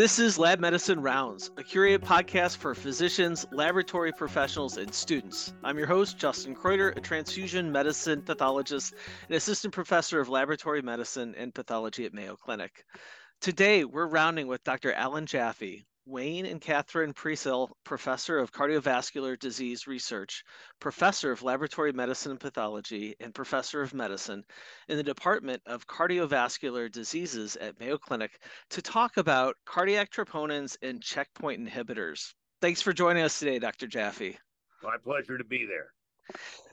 This is Lab Medicine Rounds, a curated podcast for physicians, laboratory professionals, and students. I'm your host, Justin Kreuter, a transfusion medicine pathologist and assistant professor of laboratory medicine and pathology at Mayo Clinic. Today, we're rounding with Dr. Allan Jaffe, Wayne and Kathryn Preisel, Professor of Cardiovascular Disease Research, Professor of Laboratory Medicine and Pathology, and Professor of Medicine in the Department of Cardiovascular Diseases at Mayo Clinic to talk about cardiac troponins and checkpoint inhibitors. Thanks for joining us today, Dr. Jaffe. My pleasure to be there.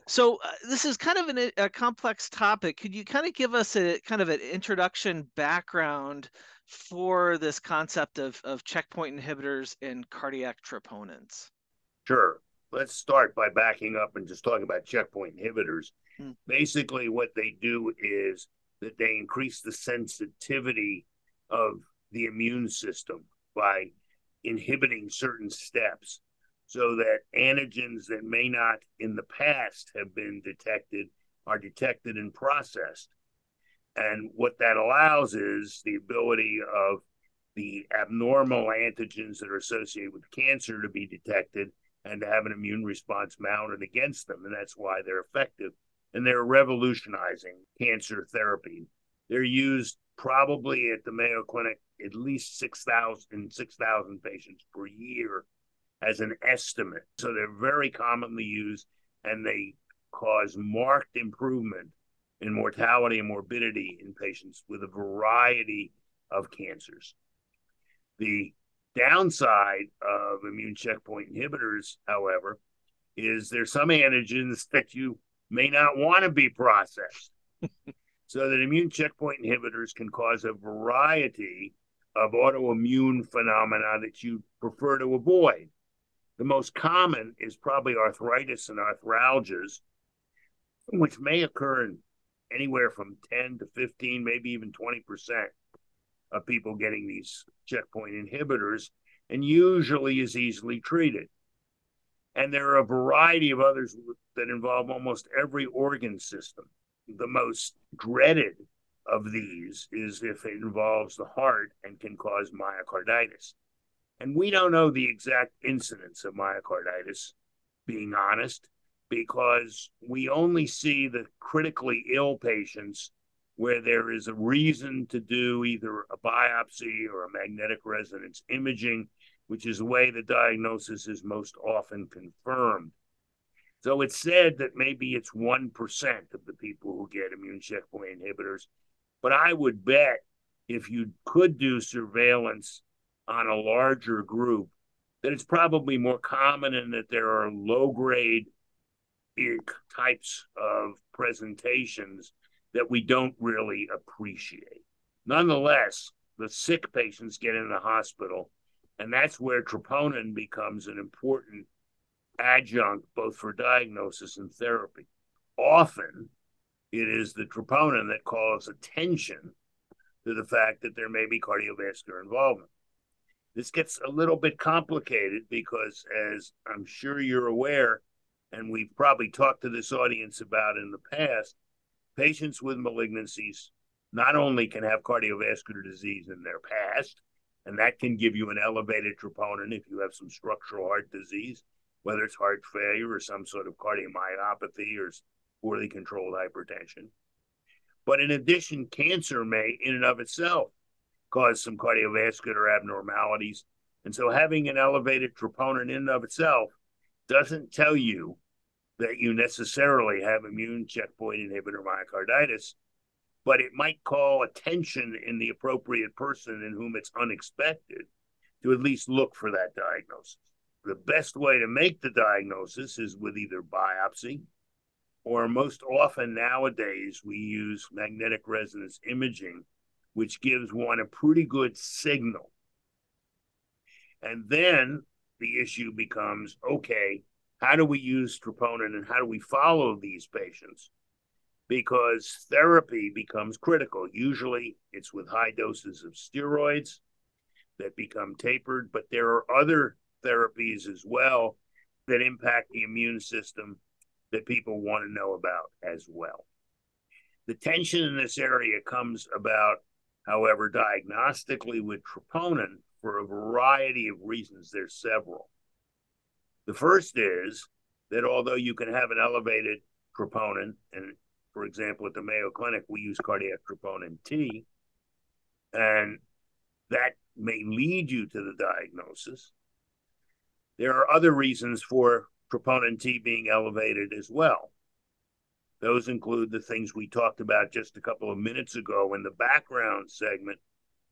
So uh, this is kind of an, a complex topic. Could you kind of give us a kind of an introduction background for this concept of, of checkpoint inhibitors and cardiac troponins? Sure. Let's start by backing up and just talking about checkpoint inhibitors. Hmm. Basically, what they do is that they increase the sensitivity of the immune system by inhibiting certain steps so that antigens that may not in the past have been detected are detected and processed. And what that allows is the ability of the abnormal antigens that are associated with cancer to be detected and to have an immune response mounted against them. And that's why they're effective. And they're revolutionizing cancer therapy. They're used probably at the Mayo Clinic at least 6,000 6, patients per year as an estimate. So they're very commonly used and they cause marked improvement in mortality and morbidity in patients with a variety of cancers. The downside of immune checkpoint inhibitors, however, is there's some antigens that you may not want to be processed. so that immune checkpoint inhibitors can cause a variety of autoimmune phenomena that you prefer to avoid. The most common is probably arthritis and arthralgias, which may occur in anywhere from 10 to 15, maybe even 20% of people getting these checkpoint inhibitors, and usually is easily treated. And there are a variety of others that involve almost every organ system. The most dreaded of these is if it involves the heart and can cause myocarditis. And we don't know the exact incidence of myocarditis, being honest because we only see the critically ill patients where there is a reason to do either a biopsy or a magnetic resonance imaging, which is the way the diagnosis is most often confirmed. So it's said that maybe it's 1% of the people who get immune checkpoint inhibitors. But I would bet if you could do surveillance on a larger group, that it's probably more common and that there are low grade types of presentations that we don't really appreciate. Nonetheless, the sick patients get in the hospital, and that's where troponin becomes an important adjunct both for diagnosis and therapy. Often, it is the troponin that calls attention to the fact that there may be cardiovascular involvement. This gets a little bit complicated because, as I'm sure you're aware, and we've probably talked to this audience about in the past, patients with malignancies not only can have cardiovascular disease in their past, and that can give you an elevated troponin if you have some structural heart disease, whether it's heart failure or some sort of cardiomyopathy or poorly controlled hypertension. But in addition, cancer may, in and of itself, cause some cardiovascular abnormalities. And so having an elevated troponin in and of itself doesn't tell you that you necessarily have immune checkpoint inhibitor myocarditis, but it might call attention in the appropriate person in whom it's unexpected to at least look for that diagnosis. The best way to make the diagnosis is with either biopsy or most often nowadays we use magnetic resonance imaging, which gives one a pretty good signal. And then the issue becomes okay, how do we use troponin and how do we follow these patients? Because therapy becomes critical. Usually it's with high doses of steroids that become tapered, but there are other therapies as well that impact the immune system that people want to know about as well. The tension in this area comes about, however, diagnostically with troponin for a variety of reasons. There's several. The first is that although you can have an elevated troponin, and for example, at the Mayo Clinic, we use cardiac troponin T, and that may lead you to the diagnosis. There are other reasons for troponin T being elevated as well. Those include the things we talked about just a couple of minutes ago in the background segment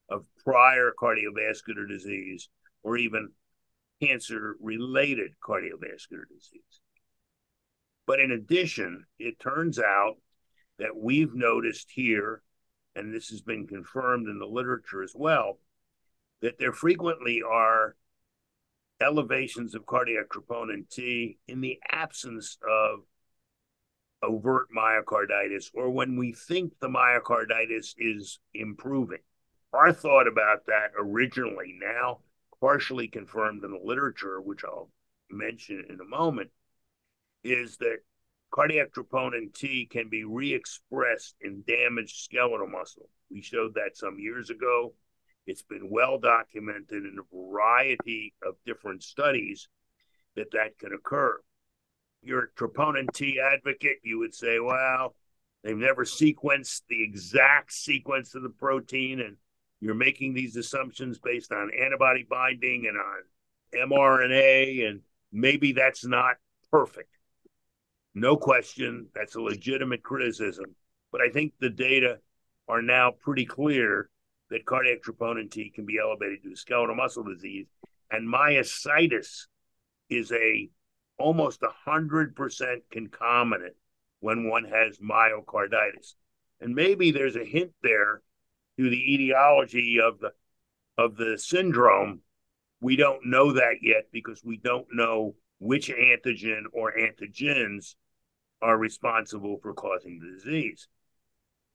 of prior cardiovascular disease or even cancer related cardiovascular disease. But in addition, it turns out that we've noticed here, and this has been confirmed in the literature as well, that there frequently are elevations of cardiac troponin T in the absence of overt myocarditis or when we think the myocarditis is improving. Our thought about that originally, now partially confirmed in the literature, which I'll mention in a moment, is that cardiac troponin T can be re expressed in damaged skeletal muscle. We showed that some years ago. It's been well documented in a variety of different studies that that can occur. You're a troponin T advocate, you would say, well, they've never sequenced the exact sequence of the protein, and you're making these assumptions based on antibody binding and on mRNA, and maybe that's not perfect. No question, that's a legitimate criticism. But I think the data are now pretty clear that cardiac troponin T can be elevated due to skeletal muscle disease, and myositis is a almost hundred percent concomitant when one has myocarditis, and maybe there's a hint there to the etiology of the of the syndrome. We don't know that yet because we don't know which antigen or antigens are responsible for causing the disease.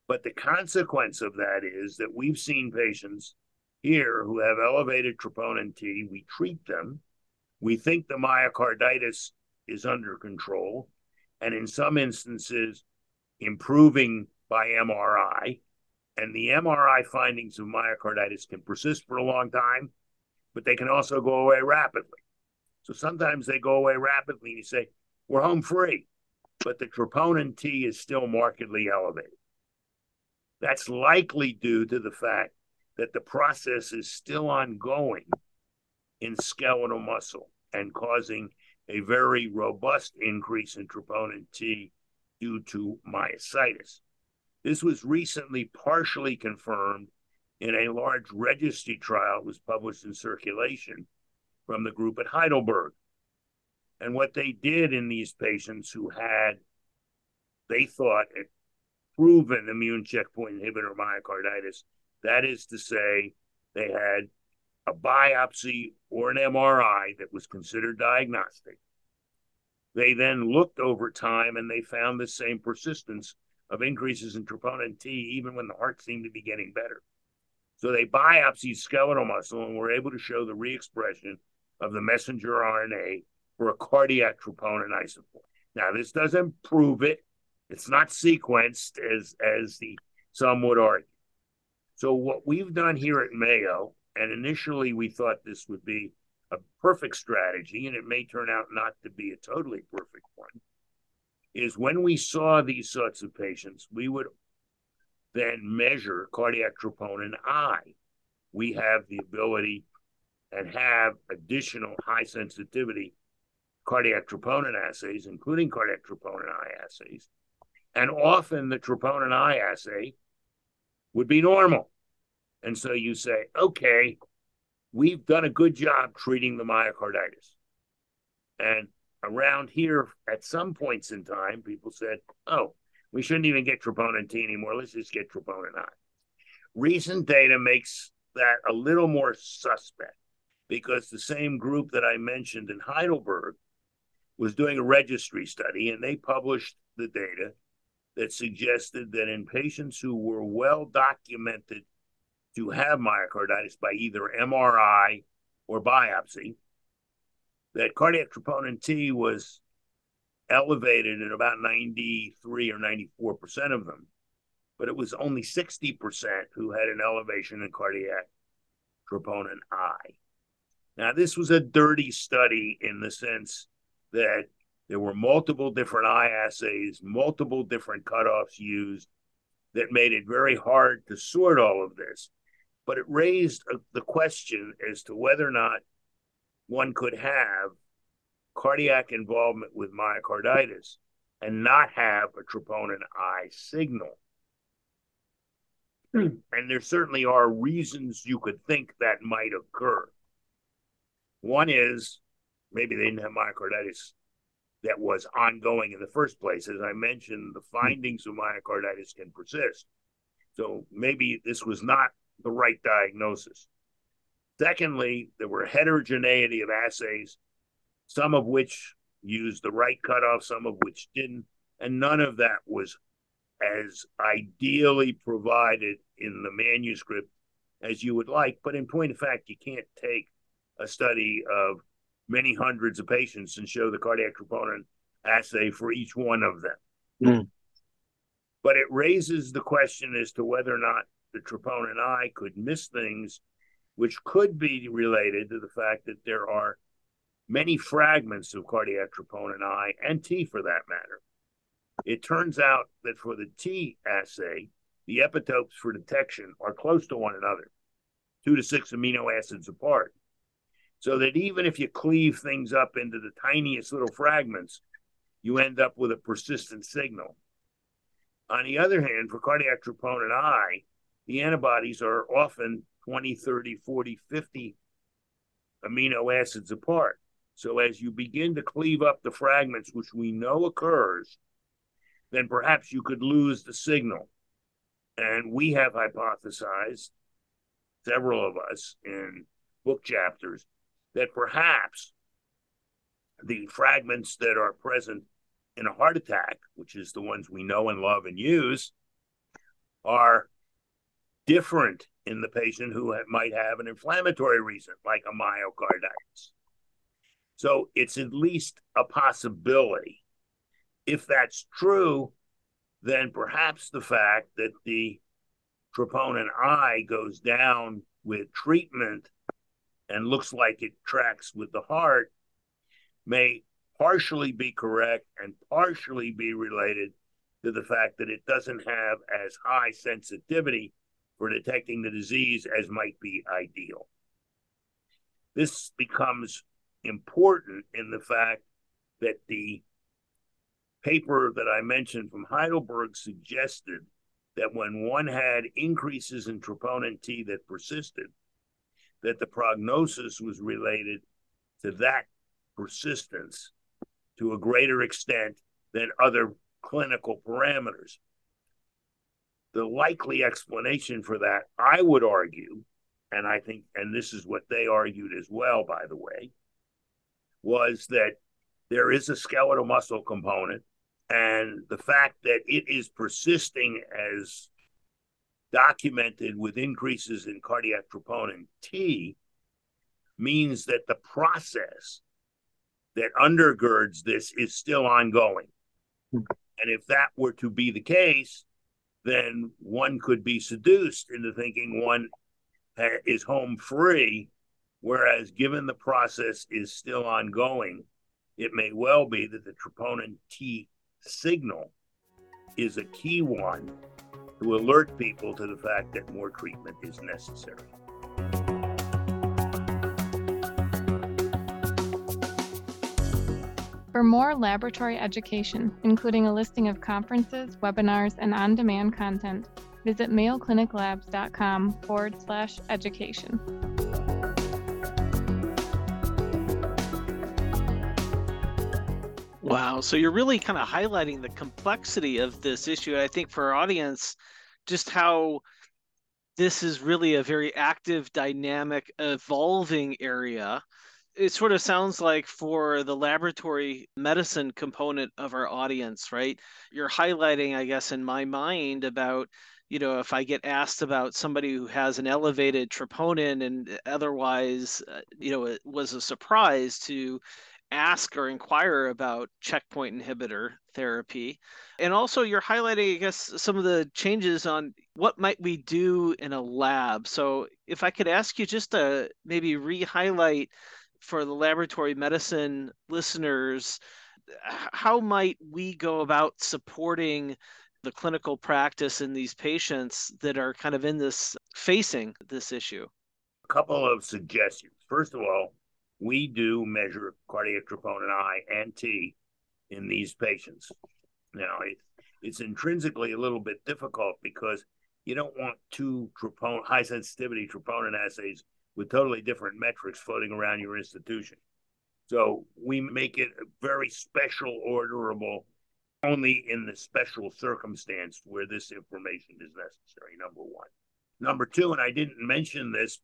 But the consequence of that is that we've seen patients here who have elevated troponin T. We treat them. We think the myocarditis is under control, and in some instances, improving by MRI. And the MRI findings of myocarditis can persist for a long time, but they can also go away rapidly. So sometimes they go away rapidly, and you say, We're home free, but the troponin T is still markedly elevated. That's likely due to the fact that the process is still ongoing in skeletal muscle and causing a very robust increase in troponin T due to myositis. This was recently partially confirmed in a large registry trial that was published in Circulation from the group at Heidelberg. And what they did in these patients who had, they thought, proven immune checkpoint inhibitor myocarditis. That is to say, they had a biopsy or an MRI that was considered diagnostic. They then looked over time and they found the same persistence of increases in troponin T even when the heart seemed to be getting better. So they biopsied skeletal muscle and were able to show the re-expression of the messenger RNA for a cardiac troponin isoform. Now, this doesn't prove it. It's not sequenced as as the some would argue. So what we've done here at Mayo, and initially we thought this would be a perfect strategy, and it may turn out not to be a totally perfect one, is when we saw these sorts of patients, we would then measure cardiac troponin I. We have the ability and have additional high sensitivity cardiac troponin assays, including cardiac troponin I assays, and often the troponin I assay would be normal. And so you say, okay, we've done a good job treating the myocarditis. And around here, at some points in time, people said, oh, we shouldn't even get troponin T anymore. Let's just get troponin I. Recent data makes that a little more suspect because the same group that I mentioned in Heidelberg was doing a registry study and they published the data that suggested that in patients who were well documented to have myocarditis by either MRI or biopsy, that cardiac troponin T was elevated in about 93 or 94 percent of them, but it was only 60 percent who had an elevation in cardiac troponin I. Now, this was a dirty study in the sense that there were multiple different I assays, multiple different cutoffs used that made it very hard to sort all of this. But it raised a, the question as to whether or not one could have cardiac involvement with myocarditis and not have a troponin I signal. Hmm. And there certainly are reasons you could think that might occur. One is maybe they didn't have myocarditis that was ongoing in the first place. As I mentioned, the findings of myocarditis can persist. So maybe this was not the right diagnosis. Secondly, there were heterogeneity of assays, some of which used the right cutoff, some of which didn't, and none of that was as ideally provided in the manuscript as you would like. But in point of fact, you can't take a study of many hundreds of patients and show the cardiac troponin assay for each one of them. Mm. But it raises the question as to whether or not the troponin I could miss things which could be related to the fact that there are many fragments of cardiac troponin I and T for that matter. It turns out that for the T assay, the epitopes for detection are close to one another, two to six amino acids apart so that even if you cleave things up into the tiniest little fragments, you end up with a persistent signal. On the other hand, for cardiac troponin I, the antibodies are often 20, 30, 40, 50 amino acids apart. So as you begin to cleave up the fragments, which we know occurs, then perhaps you could lose the signal. And we have hypothesized, several of us in book chapters, that perhaps the fragments that are present in a heart attack, which is the ones we know and love and use, are different in the patient who might have an inflammatory reason, like a myocarditis. So it's at least a possibility. If that's true, then perhaps the fact that the troponin I goes down with treatment and looks like it tracks with the heart may partially be correct and partially be related to the fact that it doesn't have as high sensitivity for detecting the disease as might be ideal. This becomes important in the fact that the paper that I mentioned from Heidelberg suggested that when one had increases in troponin T that persisted, that the prognosis was related to that persistence to a greater extent than other clinical parameters. The likely explanation for that, I would argue, and I think, and this is what they argued as well, by the way, was that there is a skeletal muscle component, and the fact that it is persisting as documented with increases in cardiac troponin T means that the process that undergirds this is still ongoing. Hmm. And if that were to be the case, then one could be seduced into thinking one is home free, whereas given the process is still ongoing, it may well be that the troponin T signal is a key one to alert people to the fact that more treatment is necessary. For more laboratory education, including a listing of conferences, webinars, and on demand content, visit mayocliniclabs.com forward slash education. Wow. So you're really kind of highlighting the complexity of this issue. I think for our audience, just how this is really a very active, dynamic, evolving area. It sort of sounds like for the laboratory medicine component of our audience, right? You're highlighting, I guess, in my mind about you know, if I get asked about somebody who has an elevated troponin and otherwise, uh, you know, it was a surprise to ask or inquire about checkpoint inhibitor therapy. And also, you're highlighting, I guess, some of the changes on what might we do in a lab. So, if I could ask you just to maybe re highlight for the laboratory medicine listeners, how might we go about supporting the clinical practice in these patients that are kind of in this facing this issue? A couple of suggestions. First of all, we do measure cardiac troponin I and T in these patients. Now, it, it's intrinsically a little bit difficult because you don't want two troponin, high sensitivity troponin assays with totally different metrics floating around your institution. So we make it very special orderable only in the special circumstance where this information is necessary, number one. Number two, and I didn't mention this,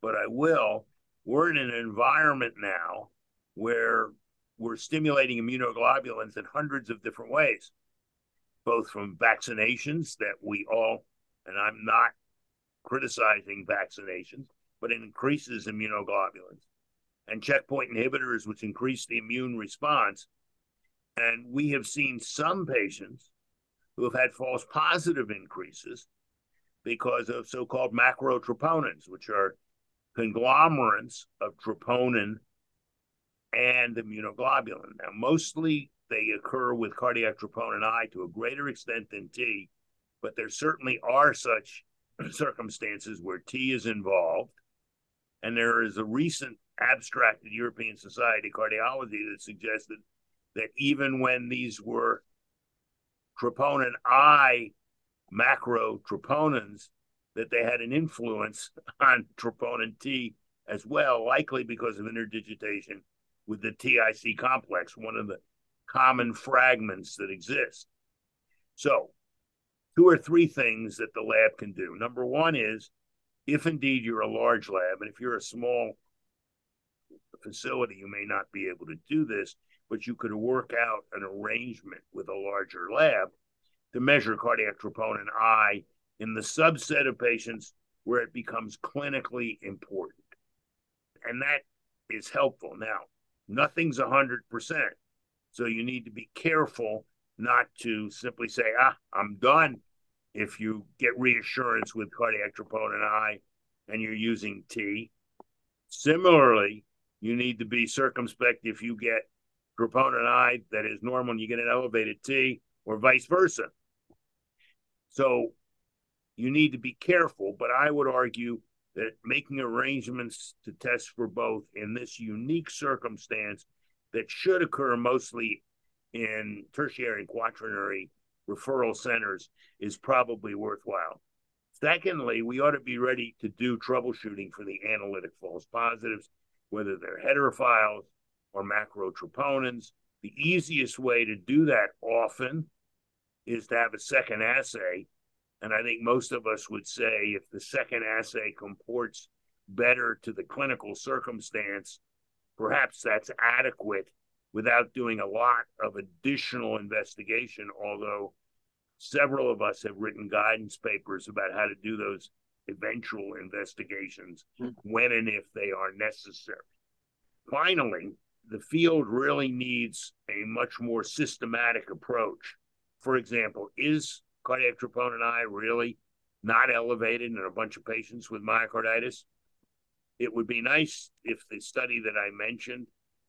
but I will, we're in an environment now where we're stimulating immunoglobulins in hundreds of different ways, both from vaccinations that we all, and I'm not criticizing vaccinations, but it increases immunoglobulins, and checkpoint inhibitors, which increase the immune response. And we have seen some patients who have had false positive increases because of so called macrotroponins, which are conglomerates of troponin and immunoglobulin. Now, mostly they occur with cardiac troponin I to a greater extent than T, but there certainly are such circumstances where T is involved. And there is a recent abstract in European Society of Cardiology that suggested that even when these were troponin I macrotroponins, that they had an influence on troponin T as well, likely because of interdigitation with the TIC complex, one of the common fragments that exist. So, two or three things that the lab can do. Number one is if indeed you're a large lab, and if you're a small facility, you may not be able to do this, but you could work out an arrangement with a larger lab to measure cardiac troponin I in the subset of patients where it becomes clinically important. And that is helpful. Now, nothing's 100%. So you need to be careful not to simply say, ah, I'm done. If you get reassurance with cardiac troponin I and you're using T. Similarly, you need to be circumspect if you get troponin I that is normal and you get an elevated T or vice versa. So you need to be careful, but I would argue that making arrangements to test for both in this unique circumstance that should occur mostly in tertiary and quaternary referral centers is probably worthwhile. Secondly, we ought to be ready to do troubleshooting for the analytic false positives, whether they're heterophiles or macrotroponins. The easiest way to do that often is to have a second assay and I think most of us would say if the second assay comports better to the clinical circumstance, perhaps that's adequate without doing a lot of additional investigation, although several of us have written guidance papers about how to do those eventual investigations mm-hmm. when and if they are necessary. Finally, the field really needs a much more systematic approach. For example, is cardiac troponin I really not elevated in a bunch of patients with myocarditis. It would be nice if the study that I mentioned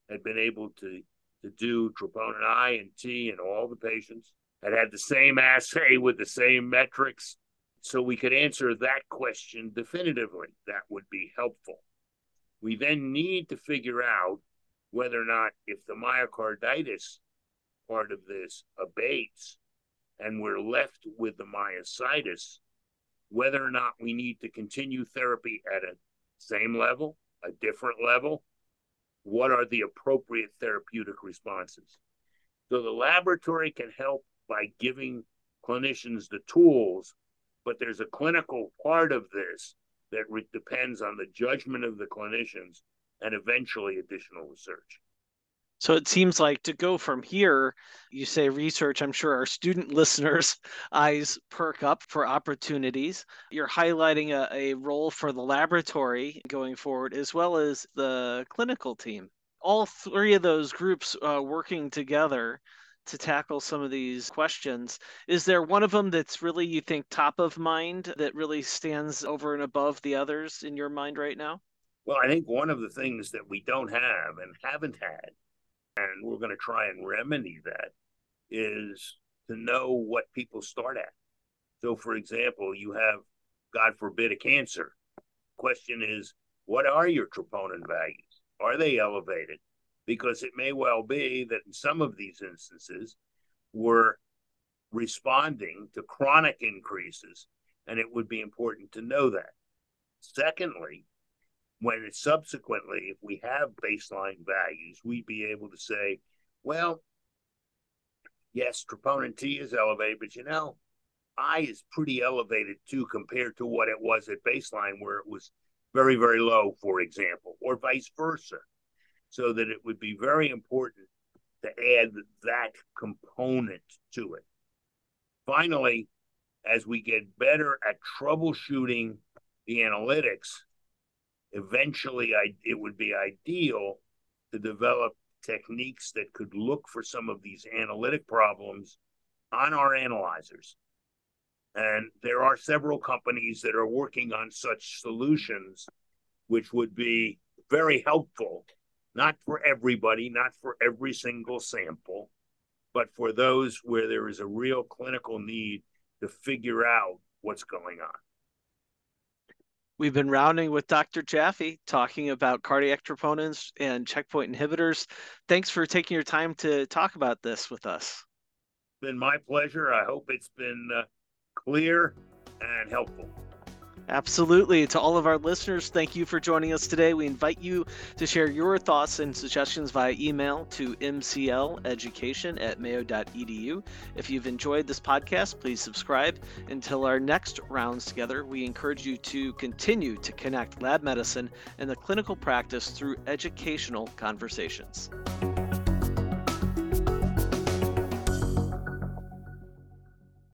had been able to, to do troponin I and T in all the patients, had had the same assay with the same metrics, so we could answer that question definitively. That would be helpful. We then need to figure out whether or not, if the myocarditis part of this abates, and we're left with the myositis, whether or not we need to continue therapy at a same level, a different level, what are the appropriate therapeutic responses? So the laboratory can help by giving clinicians the tools, but there's a clinical part of this that re- depends on the judgment of the clinicians and eventually additional research. So it seems like to go from here, you say research, I'm sure our student listeners' eyes perk up for opportunities. You're highlighting a, a role for the laboratory going forward, as well as the clinical team. all three of those groups uh, working together to tackle some of these questions. Is there one of them that's really, you think, top of mind that really stands over and above the others in your mind right now? Well, I think one of the things that we don't have and haven't had, and we're going to try and remedy that, is to know what people start at. So, for example, you have, God forbid, a cancer. Question is, what are your troponin values? Are they elevated? Because it may well be that in some of these instances, we're responding to chronic increases, and it would be important to know that. Secondly, when subsequently, if we have baseline values, we'd be able to say, well, yes, troponin T is elevated, but you know, I is pretty elevated too compared to what it was at baseline, where it was very, very low, for example, or vice versa. So that it would be very important to add that component to it. Finally, as we get better at troubleshooting the analytics, eventually I, it would be ideal to develop techniques that could look for some of these analytic problems on our analyzers. And there are several companies that are working on such solutions, which would be very helpful, not for everybody, not for every single sample, but for those where there is a real clinical need to figure out what's going on. We've been rounding with Dr. Jaffe talking about cardiac troponins and checkpoint inhibitors. Thanks for taking your time to talk about this with us. It's been my pleasure. I hope it's been uh, clear and helpful. Absolutely. To all of our listeners, thank you for joining us today. We invite you to share your thoughts and suggestions via email to mcleducation at mayo.edu. If you've enjoyed this podcast, please subscribe. Until our next rounds together, we encourage you to continue to connect lab medicine and the clinical practice through educational conversations.